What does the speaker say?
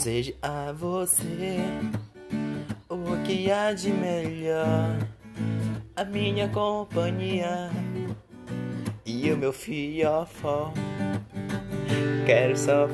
Seja a você o que há de melhor, a minha companhia e o meu fiofó. Quero só